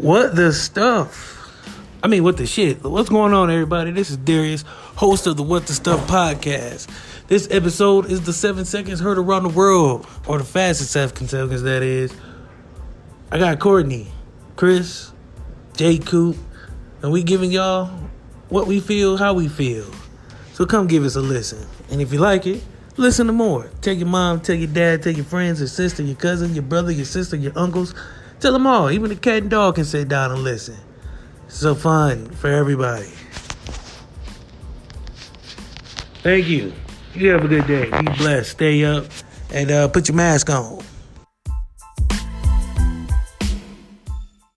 What the stuff? I mean, what the shit? What's going on, everybody? This is Darius, host of the What the Stuff podcast. This episode is the seven seconds heard around the world, or the fastest seven seconds, that is. I got Courtney, Chris, J. Coop, and we giving y'all what we feel, how we feel. So come give us a listen. And if you like it, listen to more. Tell your mom, tell your dad, tell your friends, your sister, your cousin, your brother, your sister, your uncles. Tell them all. Even the cat and dog can sit down and listen. So fun for everybody. Thank you. You have a good day. Be blessed. Stay up and uh, put your mask on.